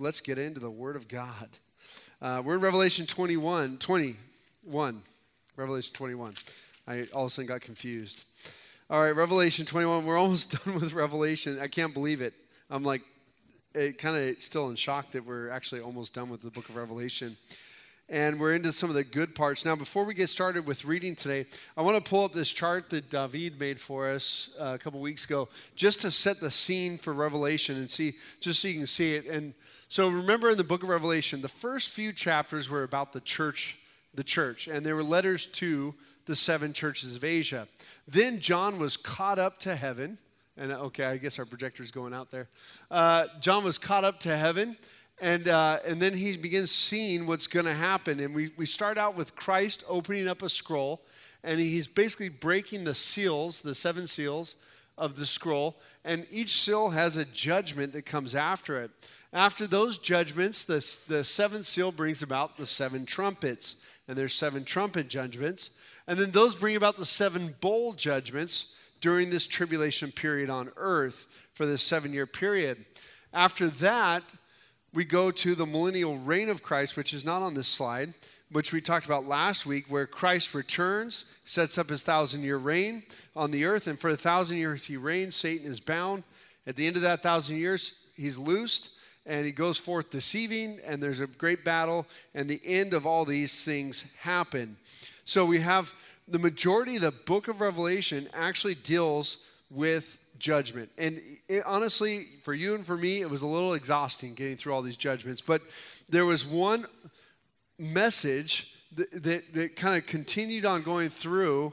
let's get into the Word of God. Uh, we're in Revelation 21, 21. Revelation 21. I all of a sudden got confused. All right, Revelation 21. We're almost done with Revelation. I can't believe it. I'm like, it kind of still in shock that we're actually almost done with the book of Revelation. And we're into some of the good parts. Now, before we get started with reading today, I want to pull up this chart that David made for us uh, a couple weeks ago just to set the scene for Revelation and see, just so you can see it. And so remember in the book of Revelation, the first few chapters were about the church, the church, and they were letters to the seven churches of Asia. Then John was caught up to heaven. And okay, I guess our projector's going out there. Uh, John was caught up to heaven and, uh, and then he begins seeing what's going to happen. And we, we start out with Christ opening up a scroll, and he's basically breaking the seals, the seven seals of the scroll. And each seal has a judgment that comes after it. After those judgments, the, the seventh seal brings about the seven trumpets. And there's seven trumpet judgments. And then those bring about the seven bowl judgments during this tribulation period on earth for this seven year period. After that, we go to the millennial reign of Christ, which is not on this slide, which we talked about last week, where Christ returns, sets up his thousand year reign on the earth, and for a thousand years he reigns, Satan is bound. At the end of that thousand years, he's loosed and he goes forth deceiving, and there's a great battle, and the end of all these things happen. So we have the majority of the book of Revelation actually deals with judgment. And it, honestly, for you and for me, it was a little exhausting getting through all these judgments. But there was one message that, that, that kind of continued on going through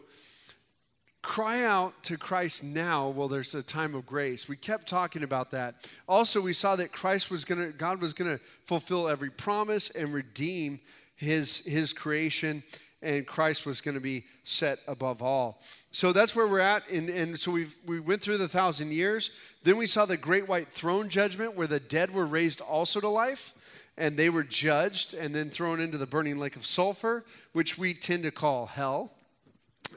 cry out to Christ now while there's a time of grace. We kept talking about that. Also, we saw that Christ was going to, God was going to fulfill every promise and redeem his, his creation and Christ was going to be set above all. So that's where we're at. And, and so we we went through the thousand years. Then we saw the great white throne judgment where the dead were raised also to life and they were judged and then thrown into the burning lake of sulfur, which we tend to call hell.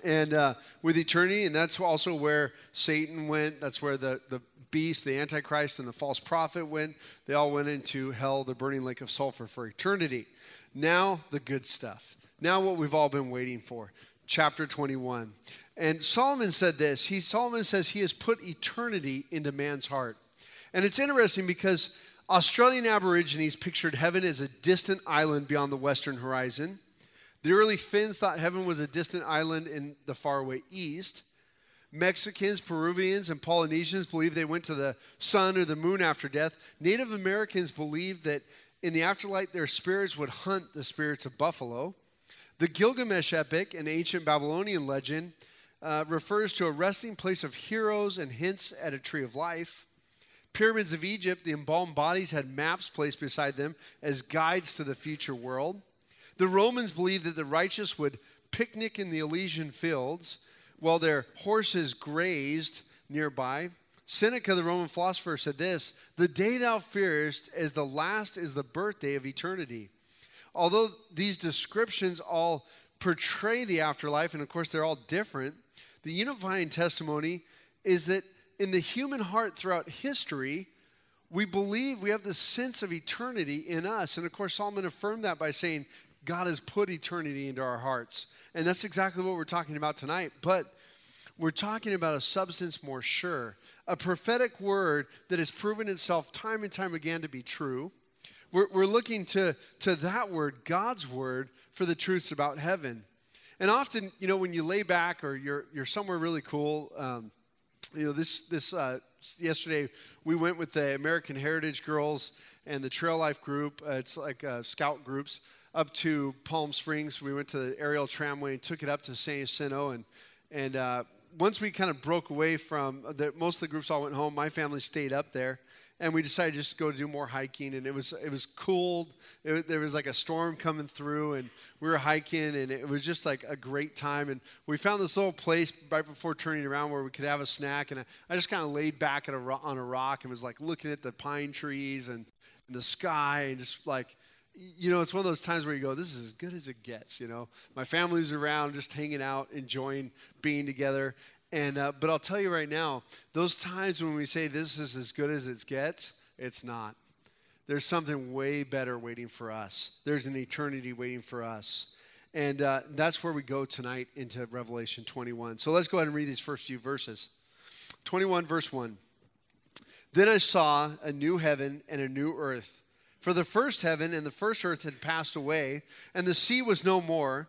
And uh, with eternity, and that's also where Satan went. That's where the, the beast, the Antichrist, and the false prophet went. They all went into hell, the burning lake of sulfur for eternity. Now, the good stuff. Now, what we've all been waiting for, chapter 21. And Solomon said this. He Solomon says he has put eternity into man's heart. And it's interesting because Australian Aborigines pictured heaven as a distant island beyond the western horizon. The early Finns thought heaven was a distant island in the faraway east. Mexicans, Peruvians, and Polynesians believed they went to the sun or the moon after death. Native Americans believed that in the afterlife their spirits would hunt the spirits of buffalo. The Gilgamesh epic, an ancient Babylonian legend, uh, refers to a resting place of heroes and hints at a tree of life. Pyramids of Egypt, the embalmed bodies had maps placed beside them as guides to the future world. The Romans believed that the righteous would picnic in the Elysian fields while their horses grazed nearby. Seneca, the Roman philosopher, said this The day thou fearest as the last is the birthday of eternity although these descriptions all portray the afterlife, and of course they're all different, the unifying testimony is that in the human heart throughout history, we believe we have the sense of eternity in us. And of course, Solomon affirmed that by saying, God has put eternity into our hearts. And that's exactly what we're talking about tonight. But we're talking about a substance more sure, a prophetic word that has proven itself time and time again to be true we're, we're looking to, to that word, God's word, for the truths about heaven. And often, you know, when you lay back or you're, you're somewhere really cool, um, you know, this, this uh, yesterday we went with the American Heritage Girls and the Trail Life group. Uh, it's like uh, scout groups up to Palm Springs. We went to the aerial tramway and took it up to San Jacinto. And, and uh, once we kind of broke away from the, most of the groups all went home, my family stayed up there and we decided just to go do more hiking and it was it was cool. it, there was like a storm coming through and we were hiking and it was just like a great time and we found this little place right before turning around where we could have a snack and i, I just kind of laid back a, on a rock and was like looking at the pine trees and, and the sky and just like you know, it's one of those times where you go, this is as good as it gets, you know. My family's around, just hanging out, enjoying being together. And uh, but I'll tell you right now, those times when we say this is as good as it gets, it's not. there's something way better waiting for us. There's an eternity waiting for us. And uh, that's where we go tonight into Revelation 21. So let's go ahead and read these first few verses. 21, verse 1. Then I saw a new heaven and a new earth. For the first heaven and the first earth had passed away, and the sea was no more.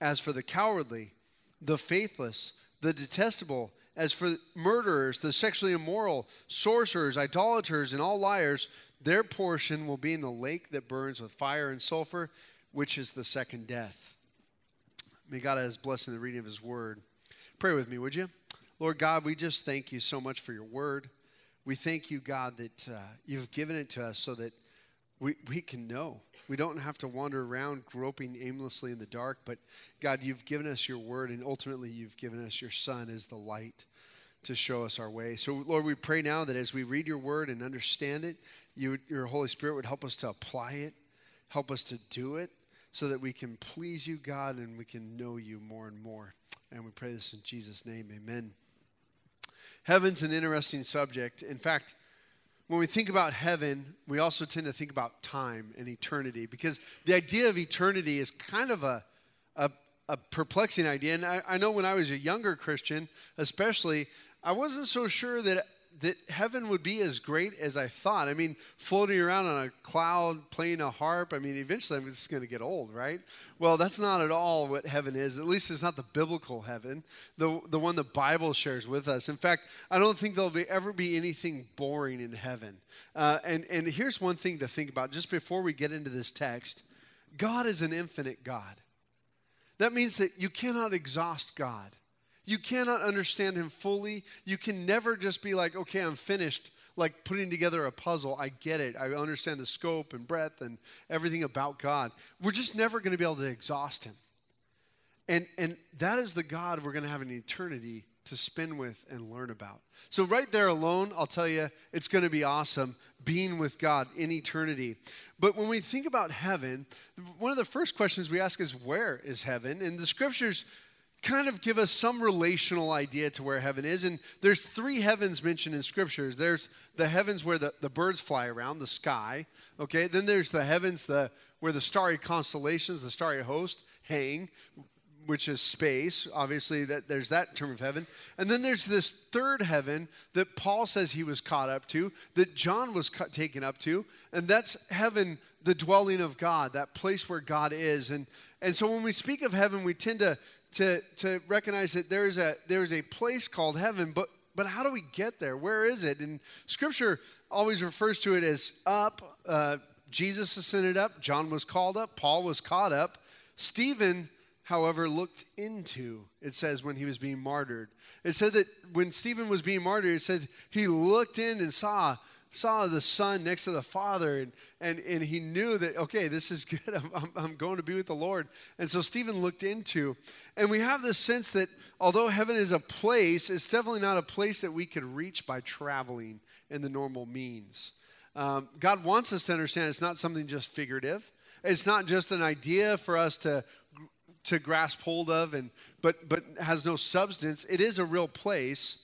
as for the cowardly, the faithless, the detestable, as for murderers, the sexually immoral, sorcerers, idolaters, and all liars, their portion will be in the lake that burns with fire and sulfur, which is the second death. May God has blessed in the reading of his word. Pray with me, would you? Lord God, we just thank you so much for your word. We thank you, God, that uh, you've given it to us so that we, we can know. We don't have to wander around groping aimlessly in the dark, but God, you've given us your word, and ultimately you've given us your Son as the light to show us our way. So, Lord, we pray now that as we read your word and understand it, you, your Holy Spirit would help us to apply it, help us to do it, so that we can please you, God, and we can know you more and more. And we pray this in Jesus' name. Amen. Heaven's an interesting subject. In fact, when we think about heaven, we also tend to think about time and eternity because the idea of eternity is kind of a, a, a perplexing idea. And I, I know when I was a younger Christian, especially, I wasn't so sure that that heaven would be as great as I thought. I mean, floating around on a cloud, playing a harp. I mean, eventually I'm just going to get old, right? Well, that's not at all what heaven is. At least it's not the biblical heaven, the the one the Bible shares with us. In fact, I don't think there'll be, ever be anything boring in heaven. Uh, and and here's one thing to think about just before we get into this text: God is an infinite God. That means that you cannot exhaust God. You cannot understand him fully. You can never just be like, okay, I'm finished, like putting together a puzzle. I get it. I understand the scope and breadth and everything about God. We're just never going to be able to exhaust him. And, and that is the God we're going to have an eternity to spend with and learn about. So, right there alone, I'll tell you, it's going to be awesome being with God in eternity. But when we think about heaven, one of the first questions we ask is, Where is heaven? And the scriptures kind of give us some relational idea to where heaven is. And there's three heavens mentioned in scriptures. There's the heavens where the, the birds fly around, the sky. Okay, then there's the heavens the where the starry constellations, the starry host, hang, which is space. Obviously, that there's that term of heaven. And then there's this third heaven that Paul says he was caught up to, that John was taken up to, and that's heaven, the dwelling of God, that place where God is. And and so when we speak of heaven, we tend to to, to recognize that there's a, there's a place called heaven, but, but how do we get there? Where is it? And scripture always refers to it as up. Uh, Jesus ascended up, John was called up, Paul was caught up. Stephen, however, looked into, it says, when he was being martyred. It said that when Stephen was being martyred, it said he looked in and saw saw the son next to the father and, and, and he knew that okay this is good. I'm, I'm going to be with the lord. And so stephen looked into and we have this sense that although heaven is a place it's definitely not a place that we could reach by traveling in the normal means. Um, god wants us to understand it's not something just figurative. It's not just an idea for us to to grasp hold of and but but has no substance. It is a real place.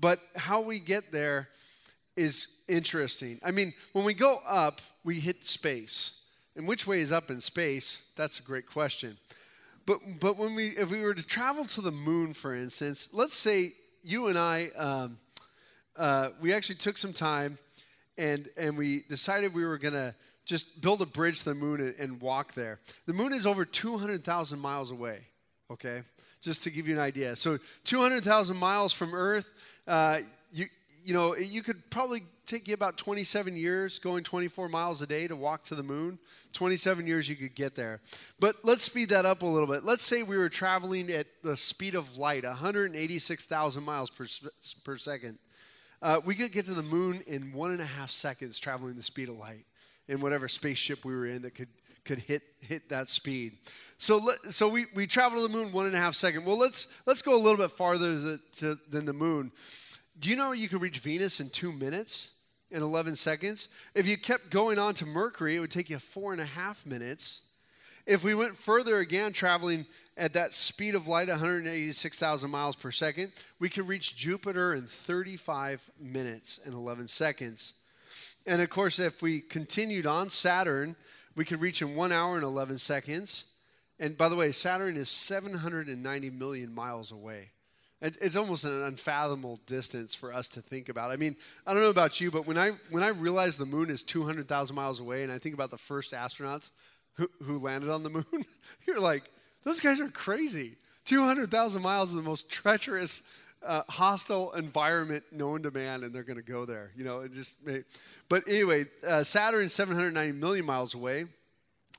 But how we get there is interesting. I mean, when we go up, we hit space. And which way is up in space? That's a great question. But, but when we, if we were to travel to the moon, for instance, let's say you and I, um, uh, we actually took some time and, and we decided we were going to just build a bridge to the moon and, and walk there. The moon is over 200,000 miles away, okay? Just to give you an idea. So 200,000 miles from Earth, uh, you, you know, you could probably take you about 27 years going 24 miles a day to walk to the moon. 27 years you could get there. But let's speed that up a little bit. Let's say we were traveling at the speed of light, 186,000 miles per, per second. Uh, we could get to the moon in one and a half seconds traveling the speed of light in whatever spaceship we were in that could could hit hit that speed. So let, so we, we travel to the moon one and a half second. Well, let's let's go a little bit farther the, to, than the moon. Do you know you could reach Venus in two minutes in 11 seconds? If you kept going on to Mercury, it would take you four and a half minutes. If we went further again, traveling at that speed of light, 186,000 miles per second, we could reach Jupiter in 35 minutes and 11 seconds. And of course, if we continued on Saturn, we could reach in one hour and 11 seconds. And by the way, Saturn is 790 million miles away. It's almost an unfathomable distance for us to think about. I mean, I don't know about you, but when I when I realize the moon is 200,000 miles away, and I think about the first astronauts who, who landed on the moon, you're like, those guys are crazy. 200,000 miles is the most treacherous uh, hostile environment known to man, and they're going to go there. You know, it just. But anyway, uh, Saturn is 790 million miles away,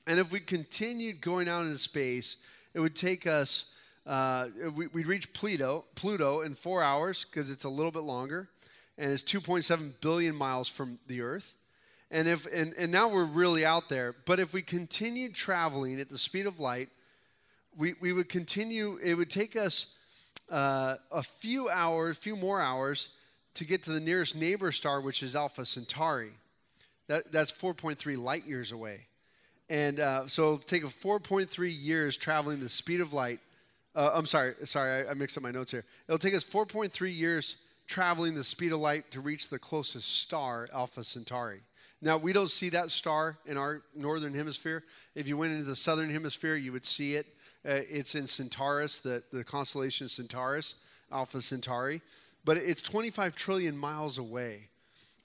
and if we continued going out into space, it would take us. Uh, we, would reach Pluto, Pluto in four hours because it's a little bit longer, and it's 2.7 billion miles from the Earth. And if and, and now we're really out there. But if we continued traveling at the speed of light, we, we would continue. It would take us uh, a few hours, a few more hours to get to the nearest neighbor star, which is Alpha Centauri. That, that's 4.3 light years away. And uh, so take a 4.3 years traveling the speed of light. Uh, I'm sorry, sorry, I, I mixed up my notes here. It'll take us 4.3 years traveling the speed of light to reach the closest star, Alpha Centauri. Now, we don't see that star in our northern hemisphere. If you went into the southern hemisphere, you would see it. Uh, it's in Centaurus, the, the constellation Centaurus, Alpha Centauri, but it's 25 trillion miles away.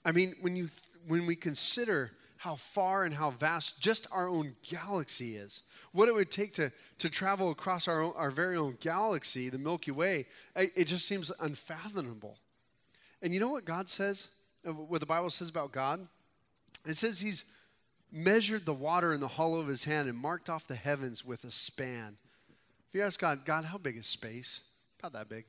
I mean, when, you, when we consider how far and how vast just our own galaxy is, what it would take to, to travel across our, own, our very own galaxy, the Milky Way, it just seems unfathomable. And you know what God says, uh, what the Bible says about God? It says He's measured the water in the hollow of His hand and marked off the heavens with a span. If you ask God, God, how big is space? About that big.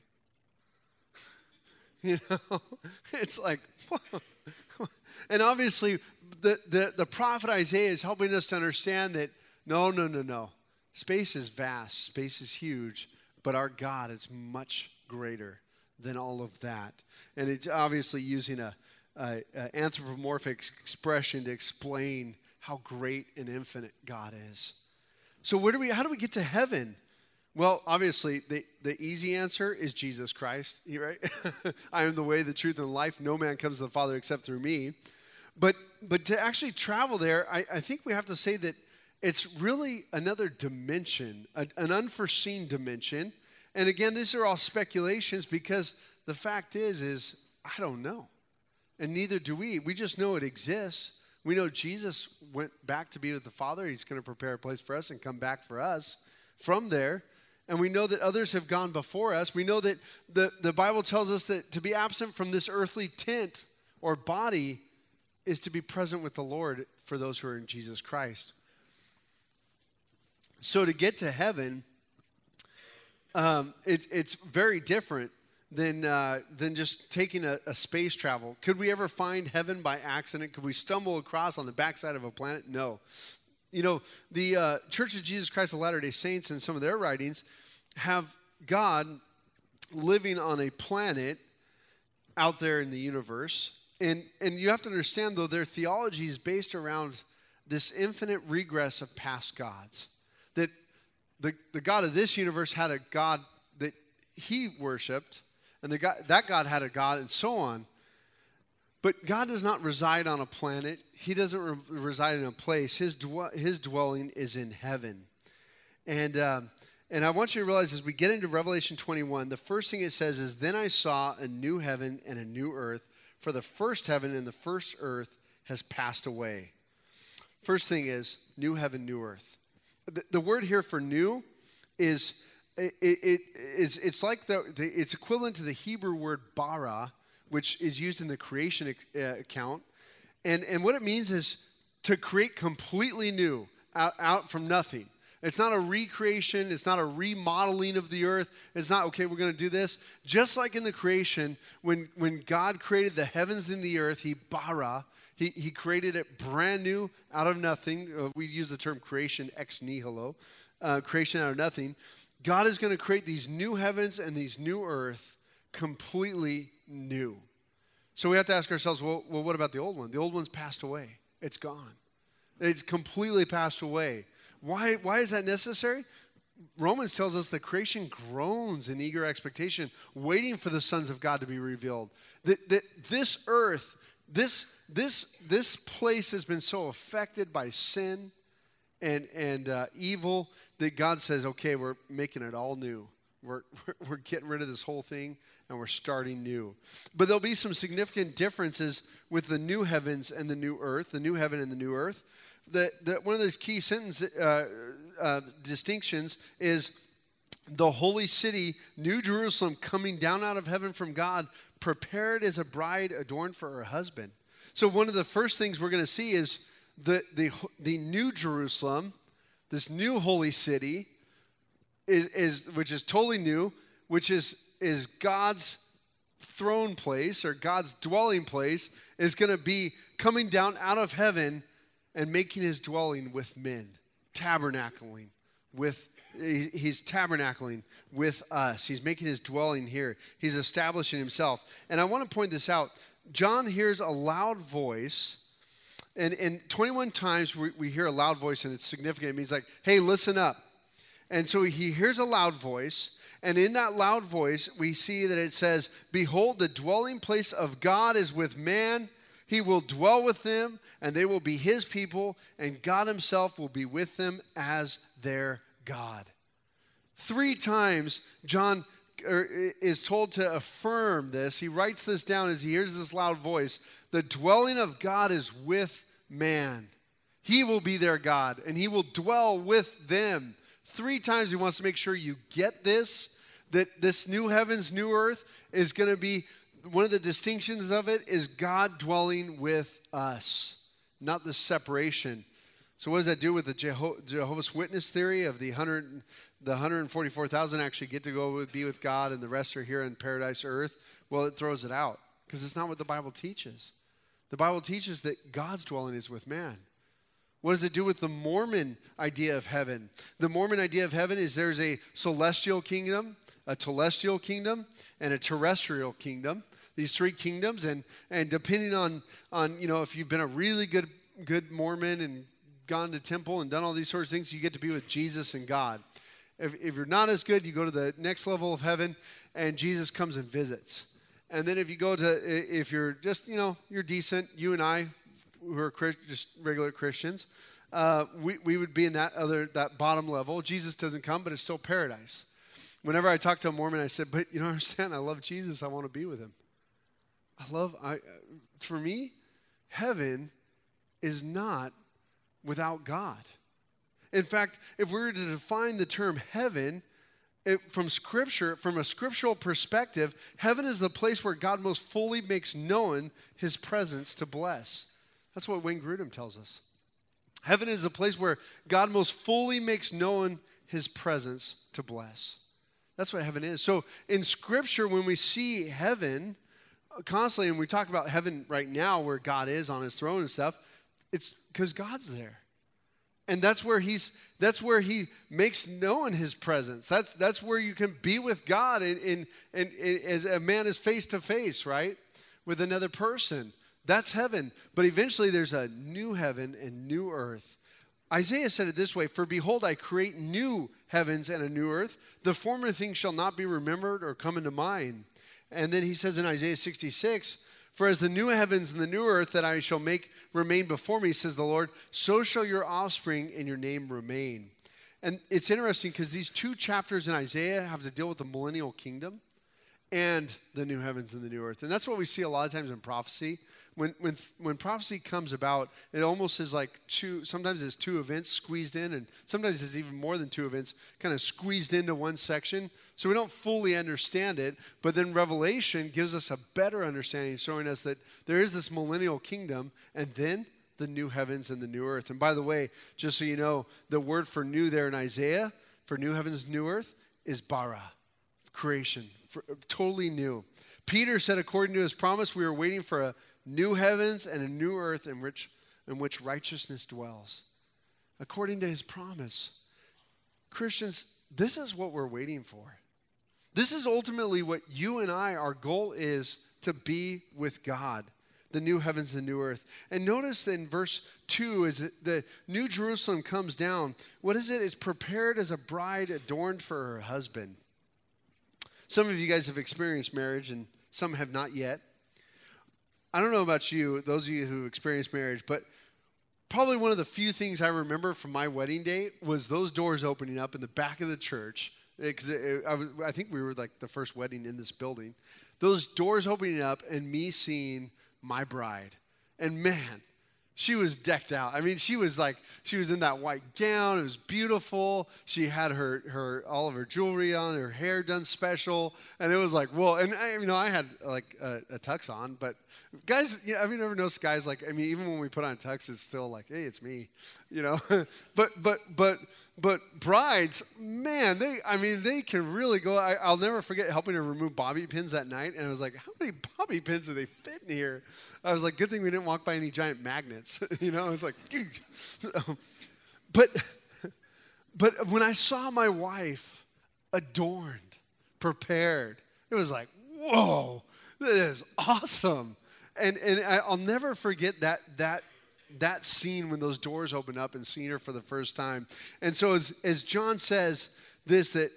you know, it's like, and obviously, the, the, the prophet Isaiah is helping us to understand that no, no, no, no. Space is vast, space is huge, but our God is much greater than all of that. And it's obviously using a, a, a anthropomorphic expression to explain how great and infinite God is. So where do we how do we get to heaven? Well, obviously, the, the easy answer is Jesus Christ, right? I am the way, the truth, and the life. No man comes to the Father except through me. But, but to actually travel there, I, I think we have to say that it's really another dimension, a, an unforeseen dimension. And again, these are all speculations because the fact is, is I don't know. And neither do we. We just know it exists. We know Jesus went back to be with the Father. He's going to prepare a place for us and come back for us from there and we know that others have gone before us. We know that the, the Bible tells us that to be absent from this earthly tent or body is to be present with the Lord for those who are in Jesus Christ. So to get to heaven, um, it, it's very different than, uh, than just taking a, a, space travel. Could we ever find heaven by accident? Could we stumble across on the backside of a planet? No. You know, the uh, Church of Jesus Christ of Latter day Saints, in some of their writings, have God living on a planet out there in the universe. And, and you have to understand, though, their theology is based around this infinite regress of past gods. That the, the God of this universe had a God that he worshiped, and the God, that God had a God, and so on. But God does not reside on a planet. He doesn't re- reside in a place. His, dwell- his dwelling is in heaven. And, um, and I want you to realize as we get into Revelation 21, the first thing it says is, Then I saw a new heaven and a new earth, for the first heaven and the first earth has passed away. First thing is new heaven, new earth. The, the word here for new is it, it is it's like the, the, it's equivalent to the Hebrew word bara, which is used in the creation uh, account, and and what it means is to create completely new out, out from nothing. It's not a recreation. It's not a remodeling of the earth. It's not, okay, we're going to do this. Just like in the creation, when, when God created the heavens and the earth, He bara, He, he created it brand new out of nothing. Uh, we use the term creation ex nihilo, uh, creation out of nothing. God is going to create these new heavens and these new earth completely new. So we have to ask ourselves, well, well, what about the old one? The old one's passed away. It's gone. It's completely passed away. Why, why is that necessary? Romans tells us that creation groans in eager expectation, waiting for the sons of God to be revealed. That, that this earth, this, this, this place has been so affected by sin and, and uh, evil that God says, okay, we're making it all new. We're, we're getting rid of this whole thing and we're starting new. But there'll be some significant differences with the new heavens and the new earth, the new heaven and the new earth. The, the, one of those key sentence uh, uh, distinctions is the holy city, New Jerusalem, coming down out of heaven from God, prepared as a bride adorned for her husband. So, one of the first things we're going to see is the, the, the New Jerusalem, this new holy city, is, is, which is totally new, which is, is God's throne place or God's dwelling place, is going to be coming down out of heaven and making his dwelling with men, tabernacling with he's tabernacling with us. He's making his dwelling here. He's establishing himself. And I want to point this out. John hears a loud voice, and, and 21 times we, we hear a loud voice, and it's significant. It means like, hey, listen up. And so he hears a loud voice, and in that loud voice, we see that it says, Behold, the dwelling place of God is with man. He will dwell with them, and they will be his people, and God himself will be with them as their God. Three times, John er, is told to affirm this. He writes this down as he hears this loud voice The dwelling of God is with man. He will be their God, and he will dwell with them. Three times he wants to make sure you get this that this new heavens, new earth is going to be one of the distinctions of it is God dwelling with us, not the separation. So, what does that do with the Jeho- Jehovah's Witness theory of the 100, the 144,000 actually get to go be with God and the rest are here in paradise earth? Well, it throws it out because it's not what the Bible teaches. The Bible teaches that God's dwelling is with man. What does it do with the Mormon idea of heaven? The Mormon idea of heaven is there's a celestial kingdom, a telestial kingdom, and a terrestrial kingdom these three kingdoms. And and depending on on you know if you've been a really good good mormon and gone to temple and done all these sorts of things you get to be with jesus and god. If, if you're not as good you go to the next level of heaven and jesus comes and visits. And then if you go to if you're just you know you're decent you and i who are just regular christians uh, we, we would be in that other that bottom level. Jesus doesn't come but it's still paradise whenever i talk to a mormon i said but you don't understand i love jesus i want to be with him I love, I, uh, for me, heaven is not without God. In fact, if we were to define the term heaven, it, from scripture, from a scriptural perspective, heaven is the place where God most fully makes known his presence to bless. That's what Wayne Grudem tells us. Heaven is the place where God most fully makes known his presence to bless. That's what heaven is. So in scripture, when we see heaven, uh, constantly, and we talk about heaven right now where God is on his throne and stuff, it's because God's there. And that's where he's that's where he makes known his presence. That's that's where you can be with God and in, in, as a man is face to face, right? With another person. That's heaven. But eventually there's a new heaven and new earth. Isaiah said it this way For behold, I create new heavens and a new earth. The former things shall not be remembered or come into mind. And then he says in Isaiah 66, For as the new heavens and the new earth that I shall make remain before me, says the Lord, so shall your offspring and your name remain. And it's interesting because these two chapters in Isaiah have to deal with the millennial kingdom and the new heavens and the new earth. And that's what we see a lot of times in prophecy when, when, when prophecy comes about, it almost is like two, sometimes it's two events squeezed in, and sometimes it's even more than two events kind of squeezed into one section. So we don't fully understand it, but then Revelation gives us a better understanding, showing us that there is this millennial kingdom, and then the new heavens and the new earth. And by the way, just so you know, the word for new there in Isaiah, for new heavens, new earth, is bara, creation, for, totally new. Peter said, according to his promise, we are waiting for a new heavens and a new earth in which, in which righteousness dwells. According to his promise. Christians, this is what we're waiting for. This is ultimately what you and I, our goal is to be with God, the new heavens and new earth. And notice in verse 2 is that the new Jerusalem comes down. What is it? It's prepared as a bride adorned for her husband. Some of you guys have experienced marriage and some have not yet. I don't know about you, those of you who experienced marriage, but probably one of the few things I remember from my wedding day was those doors opening up in the back of the church. Because I, I think we were like the first wedding in this building. Those doors opening up and me seeing my bride. And man, she was decked out. I mean, she was like, she was in that white gown. It was beautiful. She had her, her all of her jewelry on, her hair done special, and it was like, whoa. And I, you know, I had like a, a tux on, but guys, you know, have you ever noticed guys like, I mean, even when we put on tux, it's still like, hey, it's me, you know. but but but but brides, man, they, I mean, they can really go. I, will never forget helping her remove bobby pins that night, and I was like, how many bobby pins do they fit in here? I was like, good thing we didn't walk by any giant magnets. you know, I was like, but, but when I saw my wife adorned, prepared, it was like, whoa, this is awesome. And, and I'll never forget that, that, that scene when those doors opened up and seeing her for the first time. And so as, as John says this, that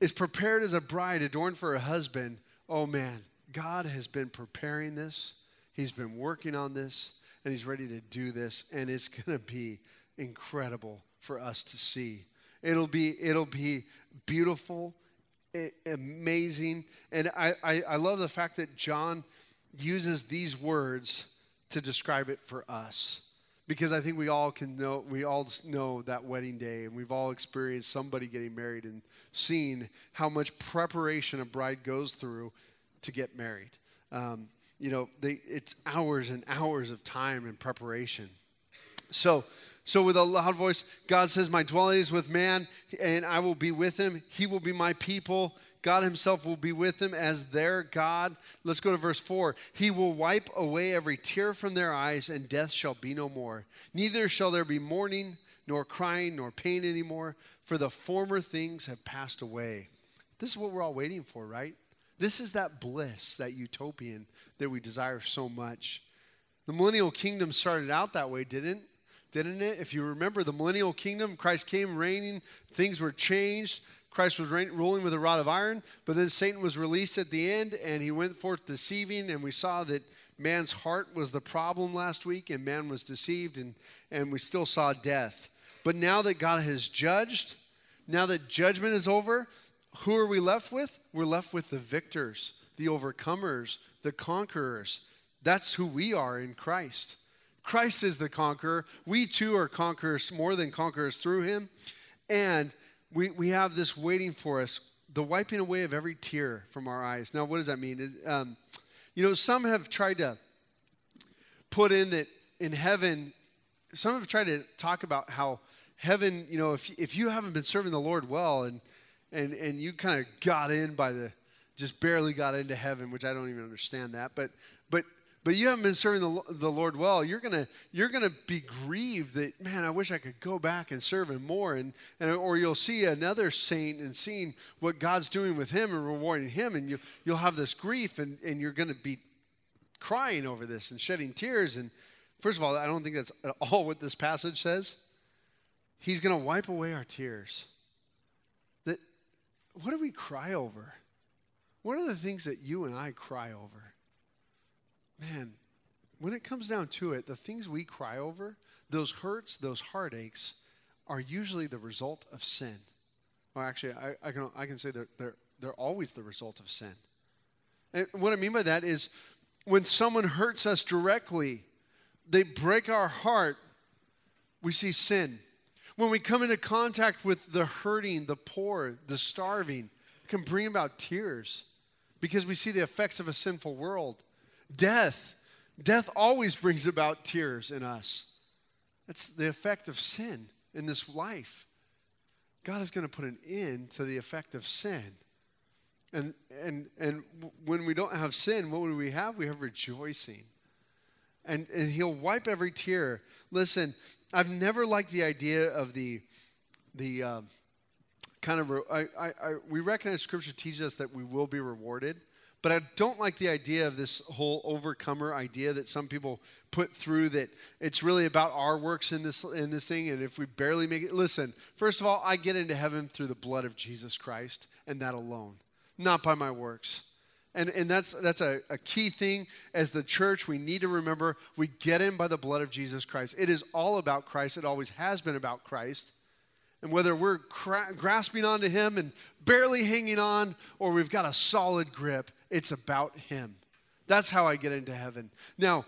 is prepared as a bride adorned for a husband, oh man, God has been preparing this He's been working on this and he's ready to do this and it's going to be incredible for us to see. It'll be it'll be beautiful, amazing, and I, I, I love the fact that John uses these words to describe it for us because I think we all can know we all know that wedding day and we've all experienced somebody getting married and seen how much preparation a bride goes through to get married. Um, you know, they, it's hours and hours of time and preparation. So, so with a loud voice, God says, My dwelling is with man, and I will be with him. He will be my people. God himself will be with them as their God. Let's go to verse 4. He will wipe away every tear from their eyes, and death shall be no more. Neither shall there be mourning, nor crying, nor pain anymore, for the former things have passed away. This is what we're all waiting for, right? This is that bliss, that utopian that we desire so much. The millennial kingdom started out that way, didn't? Didn't it? If you remember the millennial kingdom, Christ came reigning, things were changed. Christ was reign, ruling with a rod of iron, but then Satan was released at the end and he went forth deceiving, and we saw that man's heart was the problem last week, and man was deceived, and, and we still saw death. But now that God has judged, now that judgment is over, who are we left with? We're left with the victors, the overcomers, the conquerors. That's who we are in Christ. Christ is the conqueror. We too are conquerors, more than conquerors through him. And we, we have this waiting for us the wiping away of every tear from our eyes. Now, what does that mean? Um, you know, some have tried to put in that in heaven, some have tried to talk about how heaven, you know, if, if you haven't been serving the Lord well and and and you kind of got in by the just barely got into heaven, which I don't even understand that. But but but you haven't been serving the, the Lord well. You're gonna you're gonna be grieved that man, I wish I could go back and serve Him more, and, and or you'll see another saint and seeing what God's doing with him and rewarding him, and you you'll have this grief, and and you're gonna be crying over this and shedding tears. And first of all, I don't think that's at all what this passage says. He's gonna wipe away our tears what do we cry over? What are the things that you and I cry over? Man, when it comes down to it, the things we cry over, those hurts, those heartaches, are usually the result of sin. Well, actually, I, I can, I can say they're, they're, they're always the result of sin. And what I mean by that is when someone hurts us directly, they break our heart, we see sin. When we come into contact with the hurting, the poor, the starving, it can bring about tears because we see the effects of a sinful world. Death, death always brings about tears in us. That's the effect of sin in this life. God is going to put an end to the effect of sin. And, and, and when we don't have sin, what do we have? We have rejoicing. And, and he'll wipe every tear. Listen, I've never liked the idea of the, the uh, kind of, I, I, I, we recognize scripture teaches us that we will be rewarded. But I don't like the idea of this whole overcomer idea that some people put through that it's really about our works in this in this thing and if we barely make it listen first of all I get into heaven through the blood of Jesus Christ and that alone not by my works and, and that's, that's a, a key thing. As the church we need to remember we get in by the blood of jesus christ. It is all about christ. It always has been about christ. And whether we're cra- grasping onto him and barely hanging on or we've got a solid grip it's about him. That's how i get into heaven. Now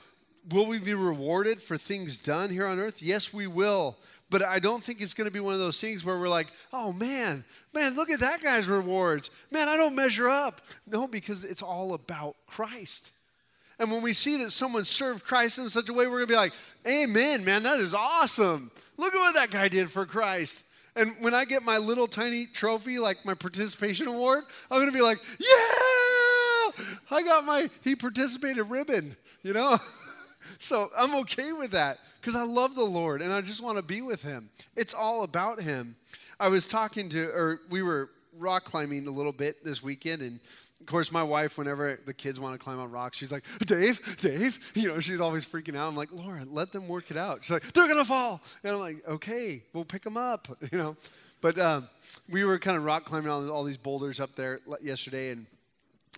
will we be rewarded for things done here on earth? Yes we will but I don't think it's going to be one of those things where we're like, oh man, man, look at that guy's rewards. Man, I don't measure up. No, because it's all about Christ. And when we see that someone served Christ in such a way, we're going to be like, amen, man, that is awesome. Look at what that guy did for Christ. And when I get my little tiny trophy, like my participation award, I'm going to be like, yeah, I got my he participated ribbon, you know? so I'm okay with that because I love the Lord and I just want to be with Him. It's all about Him. I was talking to, or we were rock climbing a little bit this weekend, and of course, my wife, whenever the kids want to climb on rocks, she's like, Dave, Dave, you know, she's always freaking out. I'm like, Laura, let them work it out. She's like, they're going to fall. And I'm like, okay, we'll pick them up, you know. But um, we were kind of rock climbing on all these boulders up there yesterday, and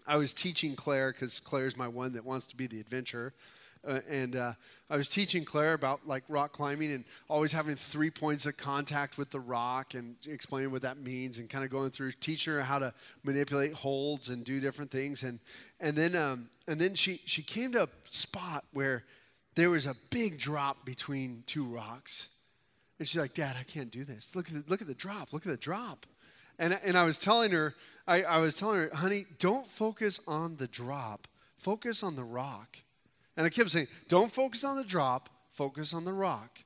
I was teaching Claire, because Claire's my one that wants to be the adventurer. Uh, and uh, I was teaching Claire about like rock climbing and always having three points of contact with the rock and explaining what that means and kind of going through teaching her how to manipulate holds and do different things. And and then um, and then she she came to a spot where there was a big drop between two rocks. And she's like Dad I can't do this. Look at the, look at the drop look at the drop. And and I was telling her I, I was telling her honey don't focus on the drop. Focus on the rock and I kept saying, don't focus on the drop, focus on the rock.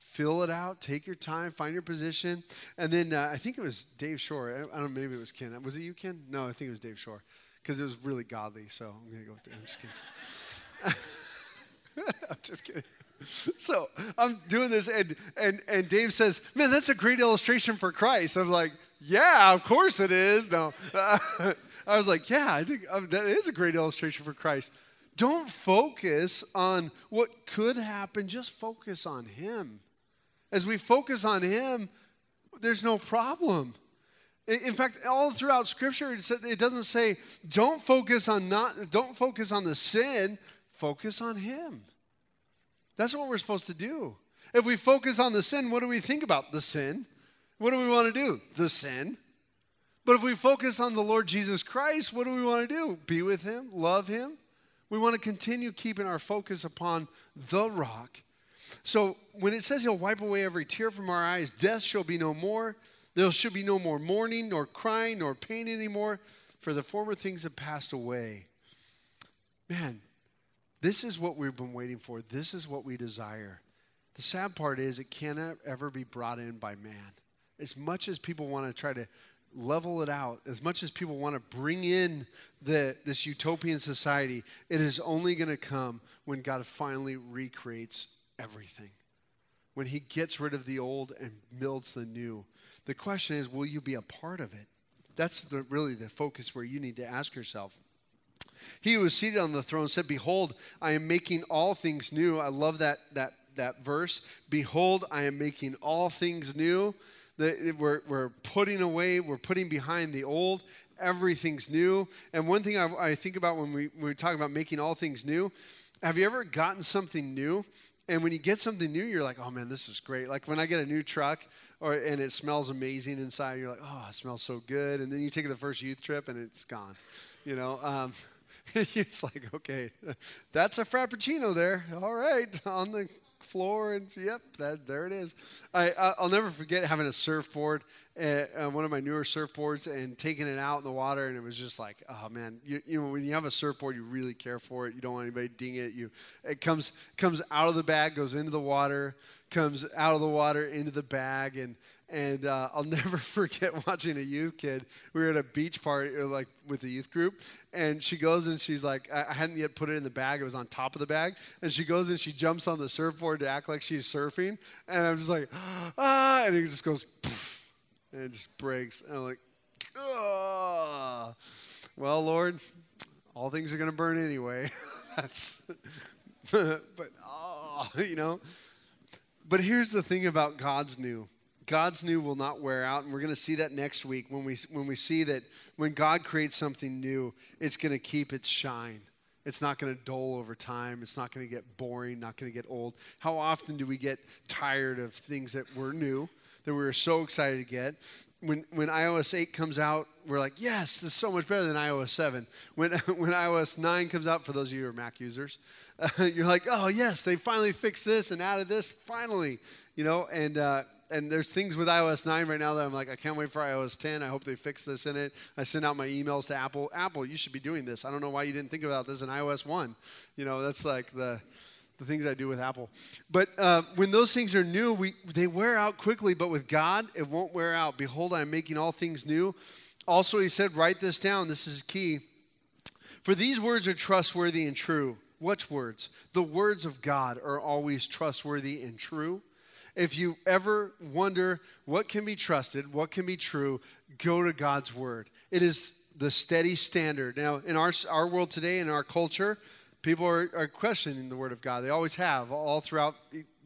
Fill it out, take your time, find your position. And then uh, I think it was Dave Shore. I, don't know, maybe it was Ken. Was it you, Ken? No, I think it was Dave Shore because it was really godly. So I'm going to go with I'm just kidding. I'm just kidding. So I'm doing this, and, and, and Dave says, Man, that's a great illustration for Christ. I'm like, Yeah, of course it is. No. I was like, Yeah, I think um, that is a great illustration for Christ. Don't focus on what could happen, just focus on Him. As we focus on Him, there's no problem. In fact, all throughout Scripture, it doesn't say don't focus on not don't focus on the sin, focus on Him. That's what we're supposed to do. If we focus on the sin, what do we think about the sin? What do we want to do? The sin. But if we focus on the Lord Jesus Christ, what do we want to do? Be with Him, love Him, we want to continue keeping our focus upon the rock. So when it says he'll wipe away every tear from our eyes, death shall be no more. There shall be no more mourning, nor crying, nor pain anymore, for the former things have passed away. Man, this is what we've been waiting for. This is what we desire. The sad part is it cannot ever be brought in by man. As much as people want to try to level it out, as much as people want to bring in the, this utopian society, it is only going to come when God finally recreates everything. When He gets rid of the old and builds the new. The question is, will you be a part of it? That's the, really the focus where you need to ask yourself. He who was seated on the throne said, Behold, I am making all things new. I love that, that, that verse. Behold, I am making all things new. We're, we're putting away, we're putting behind the old. Everything's new. And one thing I, I think about when we, when we talk about making all things new, have you ever gotten something new? And when you get something new, you're like, oh man, this is great. Like when I get a new truck or and it smells amazing inside, you're like, oh, it smells so good. And then you take the first youth trip and it's gone. You know, um, it's like, okay, that's a frappuccino there. All right, on the floor, and yep, that there it is. I I'll never forget having a surfboard, uh, one of my newer surfboards, and taking it out in the water, and it was just like, oh man, you, you know when you have a surfboard, you really care for it. You don't want anybody ding it. You it comes comes out of the bag, goes into the water, comes out of the water into the bag, and and uh, I'll never forget watching a youth kid. We were at a beach party, uh, like with a youth group, and she goes and she's like, I hadn't yet put it in the bag. It was on top of the bag, and she goes and she jumps on the surfboard to act like she's surfing, and I'm just like, ah, and it just goes, poof, and it just breaks, and I'm like, ah. Well, Lord, all things are gonna burn anyway. That's, but oh, you know. But here's the thing about God's new God's new will not wear out, and we're going to see that next week when we when we see that when God creates something new, it's going to keep its shine. It's not going to dull over time. It's not going to get boring, not going to get old. How often do we get tired of things that were new, that we were so excited to get? When, when iOS 8 comes out, we're like, yes, this is so much better than iOS 7. When, when iOS 9 comes out, for those of you who are Mac users, uh, you're like, oh, yes, they finally fixed this and added this, finally. You know, and uh, and there's things with iOS 9 right now that I'm like, I can't wait for iOS 10. I hope they fix this in it. I send out my emails to Apple. Apple, you should be doing this. I don't know why you didn't think about this in iOS 1. You know, that's like the the things I do with Apple. But uh, when those things are new, we, they wear out quickly. But with God, it won't wear out. Behold, I'm making all things new. Also, he said, write this down. This is key. For these words are trustworthy and true. Which words? The words of God are always trustworthy and true. If you ever wonder what can be trusted, what can be true, go to God's word. It is the steady standard. Now, in our, our world today, in our culture, people are, are questioning the word of God. They always have, all throughout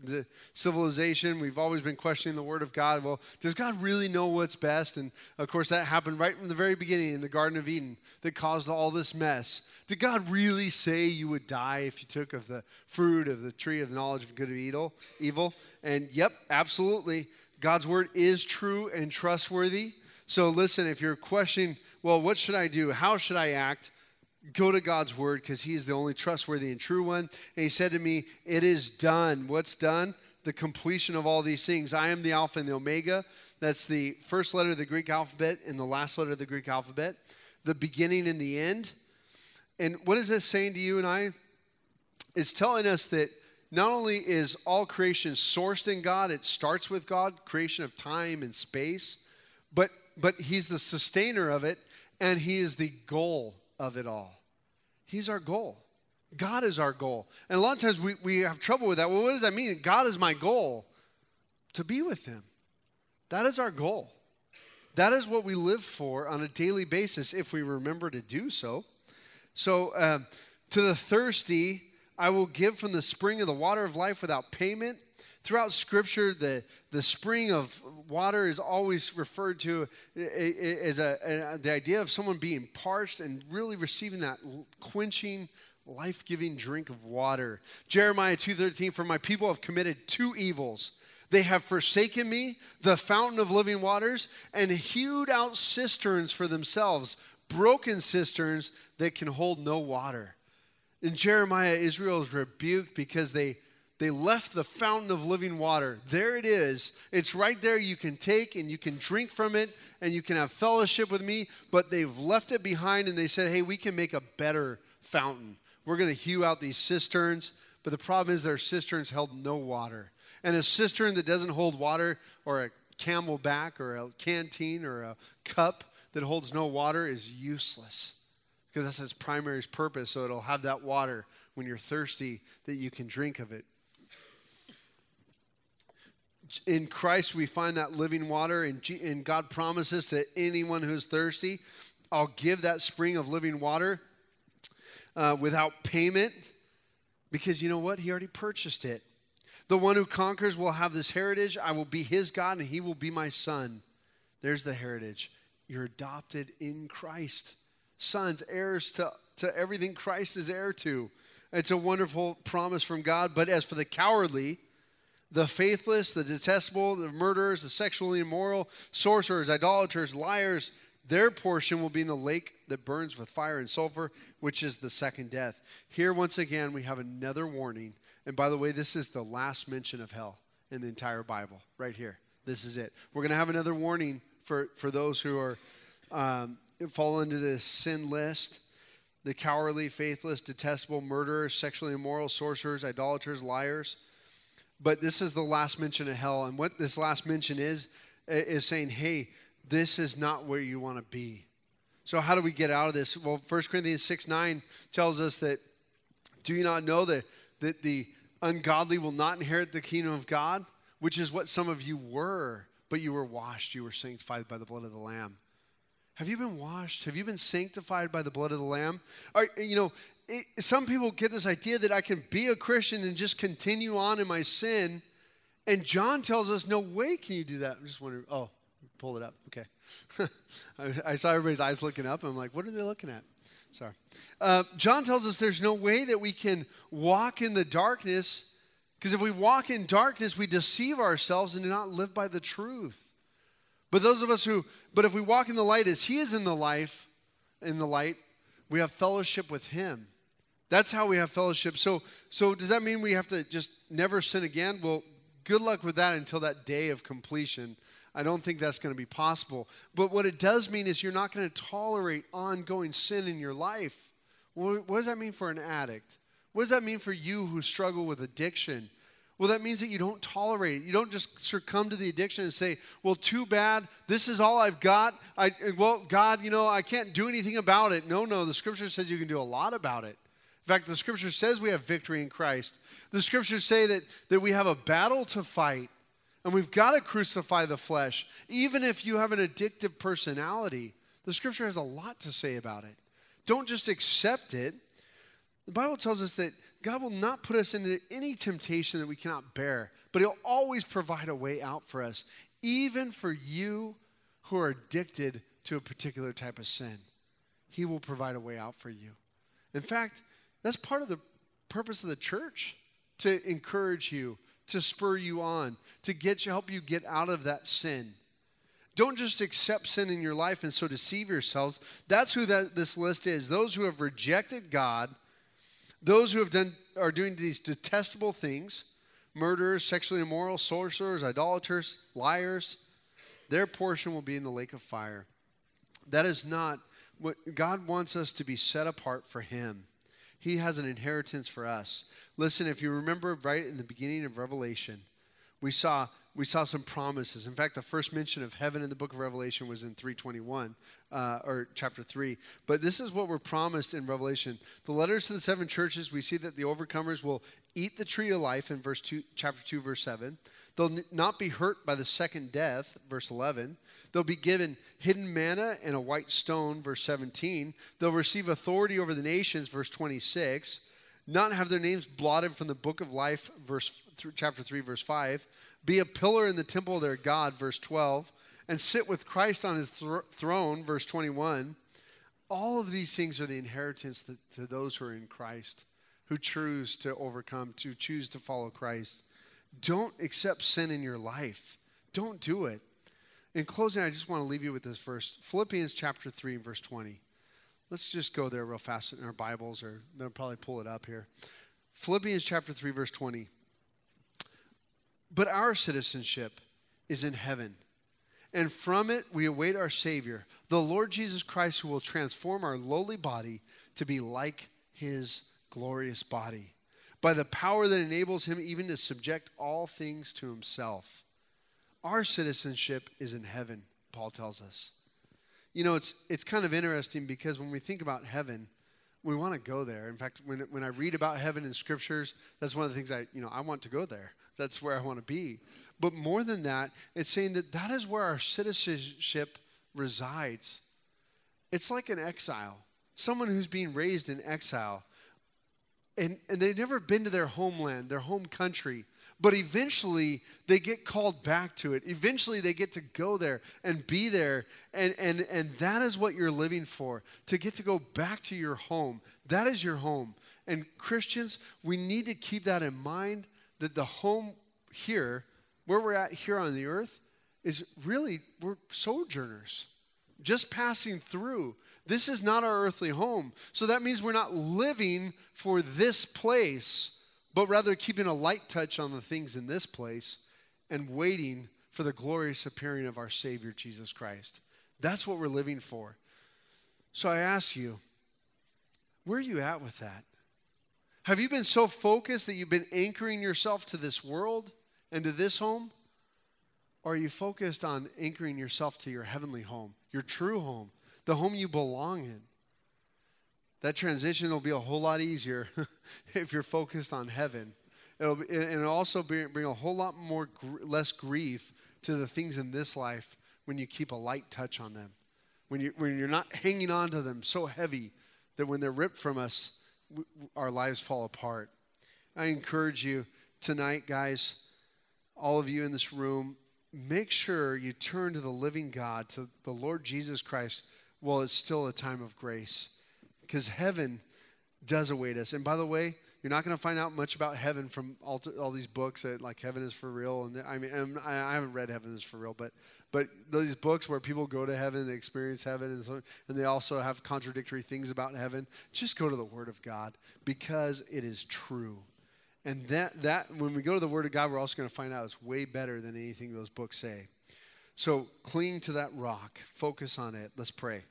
the civilization. We've always been questioning the Word of God. Well, does God really know what's best? And of course, that happened right from the very beginning in the Garden of Eden that caused all this mess. Did God really say you would die if you took of the fruit of the tree of knowledge of good and evil? Evil? And yep, absolutely. God's word is true and trustworthy. So listen, if you're questioning, well, what should I do? How should I act? Go to God's word because He is the only trustworthy and true one. And He said to me, It is done. What's done? The completion of all these things. I am the Alpha and the Omega. That's the first letter of the Greek alphabet and the last letter of the Greek alphabet, the beginning and the end. And what is this saying to you and I? It's telling us that not only is all creation sourced in God, it starts with God, creation of time and space, but, but He's the sustainer of it and He is the goal of it all. He's our goal. God is our goal. And a lot of times we, we have trouble with that. Well, what does that mean? God is my goal to be with Him. That is our goal. That is what we live for on a daily basis if we remember to do so. So, uh, to the thirsty, I will give from the spring of the water of life without payment. Throughout Scripture, the, the spring of water is always referred to as a, the idea of someone being parched and really receiving that quenching, life-giving drink of water. Jeremiah 2.13, for my people have committed two evils. They have forsaken me, the fountain of living waters, and hewed out cisterns for themselves, broken cisterns that can hold no water. In Jeremiah, Israel is rebuked because they, they left the fountain of living water. There it is. It's right there. You can take and you can drink from it and you can have fellowship with me, but they've left it behind and they said, hey, we can make a better fountain. We're going to hew out these cisterns, but the problem is their cisterns held no water. And a cistern that doesn't hold water, or a CamelBak, or a canteen, or a cup that holds no water is useless because that's its primary purpose. So it'll have that water when you're thirsty that you can drink of it. In Christ, we find that living water, and, and God promises that anyone who's thirsty, I'll give that spring of living water uh, without payment because you know what? He already purchased it. The one who conquers will have this heritage. I will be his God, and he will be my son. There's the heritage. You're adopted in Christ sons, heirs to, to everything Christ is heir to. It's a wonderful promise from God. But as for the cowardly, the faithless, the detestable, the murderers, the sexually immoral, sorcerers, idolaters, liars, Their portion will be in the lake that burns with fire and sulfur, which is the second death. Here, once again, we have another warning. And by the way, this is the last mention of hell in the entire Bible, right here. This is it. We're going to have another warning for, for those who are um, fall into this sin list the cowardly, faithless, detestable, murderers, sexually immoral, sorcerers, idolaters, liars. But this is the last mention of hell. And what this last mention is, is saying, hey, this is not where you want to be. So, how do we get out of this? Well, 1 Corinthians 6 9 tells us that do you not know that, that the ungodly will not inherit the kingdom of God? Which is what some of you were, but you were washed, you were sanctified by the blood of the Lamb. Have you been washed? Have you been sanctified by the blood of the Lamb? Are, you know, it, some people get this idea that I can be a Christian and just continue on in my sin. And John tells us, no way can you do that. I'm just wondering, oh, pull it up. Okay. I, saw everybody's eyes looking up. I'm like, what are they looking at? Sorry. Uh, John tells us there's no way that we can walk in the darkness because if we walk in darkness, we deceive ourselves and do not live by the truth. But those of us who, but if we walk in the light as He is in the life, in the light, we have fellowship with Him. That's how we have fellowship. So, so does that mean we have to just never sin again? Well, good luck with that until that day of completion. I don't think that's going to be possible. But what it does mean is you're not going to tolerate ongoing sin in your life. What does that mean for an addict? What does that mean for you who struggle with addiction? Well, that means that you don't tolerate it. You don't just succumb to the addiction and say, well, too bad. This is all I've got. I, well, God, you know, I can't do anything about it. No, no. The scripture says you can do a lot about it. In fact, the scripture says we have victory in Christ. The scriptures say that, that we have a battle to fight and we've got to crucify the flesh. Even if you have an addictive personality, the scripture has a lot to say about it. Don't just accept it. The Bible tells us that God will not put us into any temptation that we cannot bear, but He'll always provide a way out for us, even for you who are addicted to a particular type of sin. He will provide a way out for you. In fact, that's part of the purpose of the church to encourage you, to spur you on, to get you, help you get out of that sin. Don't just accept sin in your life and so deceive yourselves. That's who that, this list is. Those who have rejected God those who have done are doing these detestable things murderers, sexually immoral, sorcerers, idolaters, liars their portion will be in the lake of fire. That is not what God wants us to be set apart for Him. He has an inheritance for us. Listen, if you remember right in the beginning of Revelation, we saw we saw some promises. In fact, the first mention of heaven in the book of Revelation was in 321, uh, or chapter 3. But this is what we're promised in Revelation. The letters to the seven churches, we see that the overcomers will eat the tree of life in verse 2, chapter 2, verse 7. They'll not be hurt by the second death, verse 11. They'll be given hidden manna and a white stone, verse 17. They'll receive authority over the nations, verse 26. Not have their names blotted from the book of life, verse chapter 3, verse 5 be a pillar in the temple of their God, verse 12, and sit with Christ on his th- throne, verse 21. All of these things are the inheritance to those who are in Christ, who choose to overcome, to choose to follow Christ. Don't accept sin in your life. Don't do it. In closing, I just want to leave you with this verse Philippians chapter 3 verse 20. Let's just go there real fast in our Bibles, or they'll probably pull it up here. Philippians chapter 3, verse 20. But our citizenship is in heaven. And from it we await our Savior, the Lord Jesus Christ, who will transform our lowly body to be like his glorious body by the power that enables him even to subject all things to himself. Our citizenship is in heaven, Paul tells us. You know, it's, it's kind of interesting because when we think about heaven, we want to go there. In fact, when, when I read about heaven in scriptures, that's one of the things I, you know, I want to go there. That's where I want to be. But more than that, it's saying that that is where our citizenship resides. It's like an exile, someone who's being raised in exile. And, and they've never been to their homeland, their home country. But eventually they get called back to it. Eventually they get to go there and be there. And, and, and that is what you're living for to get to go back to your home. That is your home. And Christians, we need to keep that in mind that the home here, where we're at here on the earth, is really, we're sojourners. just passing through. This is not our earthly home. So that means we're not living for this place, but rather keeping a light touch on the things in this place and waiting for the glorious appearing of our Savior, Jesus Christ. That's what we're living for. So I ask you, where are you at with that? Have you been so focused that you've been anchoring yourself to this world and to this home? Or are you focused on anchoring yourself to your heavenly home, your true home, the home you belong in? That transition will be a whole lot easier if you're focused on heaven. It'll be, and it'll also bring, bring a whole lot more less grief to the things in this life when you keep a light touch on them. When, you, when you're not hanging on to them so heavy that when they're ripped from us, our lives fall apart. I encourage you tonight, guys, all of you in this room, make sure you turn to the living God, to the Lord Jesus Christ, while it's still a time of grace. Because heaven does await us. And by the way, you're not going to find out much about heaven from all, all these books that like heaven is for real. And I mean, um, I, I haven't read Heaven is for real, but but these books where people go to heaven, they experience heaven, and, so, and they also have contradictory things about heaven. Just go to the Word of God because it is true. And that, that when we go to the Word of God, we're also going to find out it's way better than anything those books say. So cling to that rock, focus on it. Let's pray.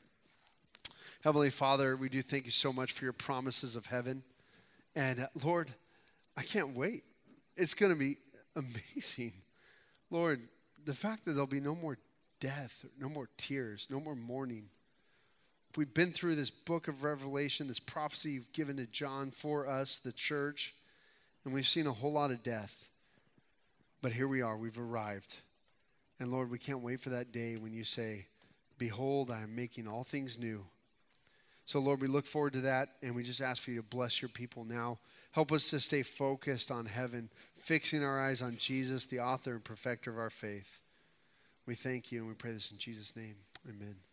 Heavenly Father, we do thank you so much for your promises of heaven. And uh, Lord, I can't wait. It's going to be amazing. Lord, the fact that there'll be no more death, no more tears, no more mourning. We've been through this book of Revelation, this prophecy you've given to John for us, the church, and we've seen a whole lot of death. But here we are, we've arrived. And Lord, we can't wait for that day when you say, Behold, I am making all things new. So, Lord, we look forward to that, and we just ask for you to bless your people now. Help us to stay focused on heaven, fixing our eyes on Jesus, the author and perfecter of our faith. We thank you, and we pray this in Jesus' name. Amen.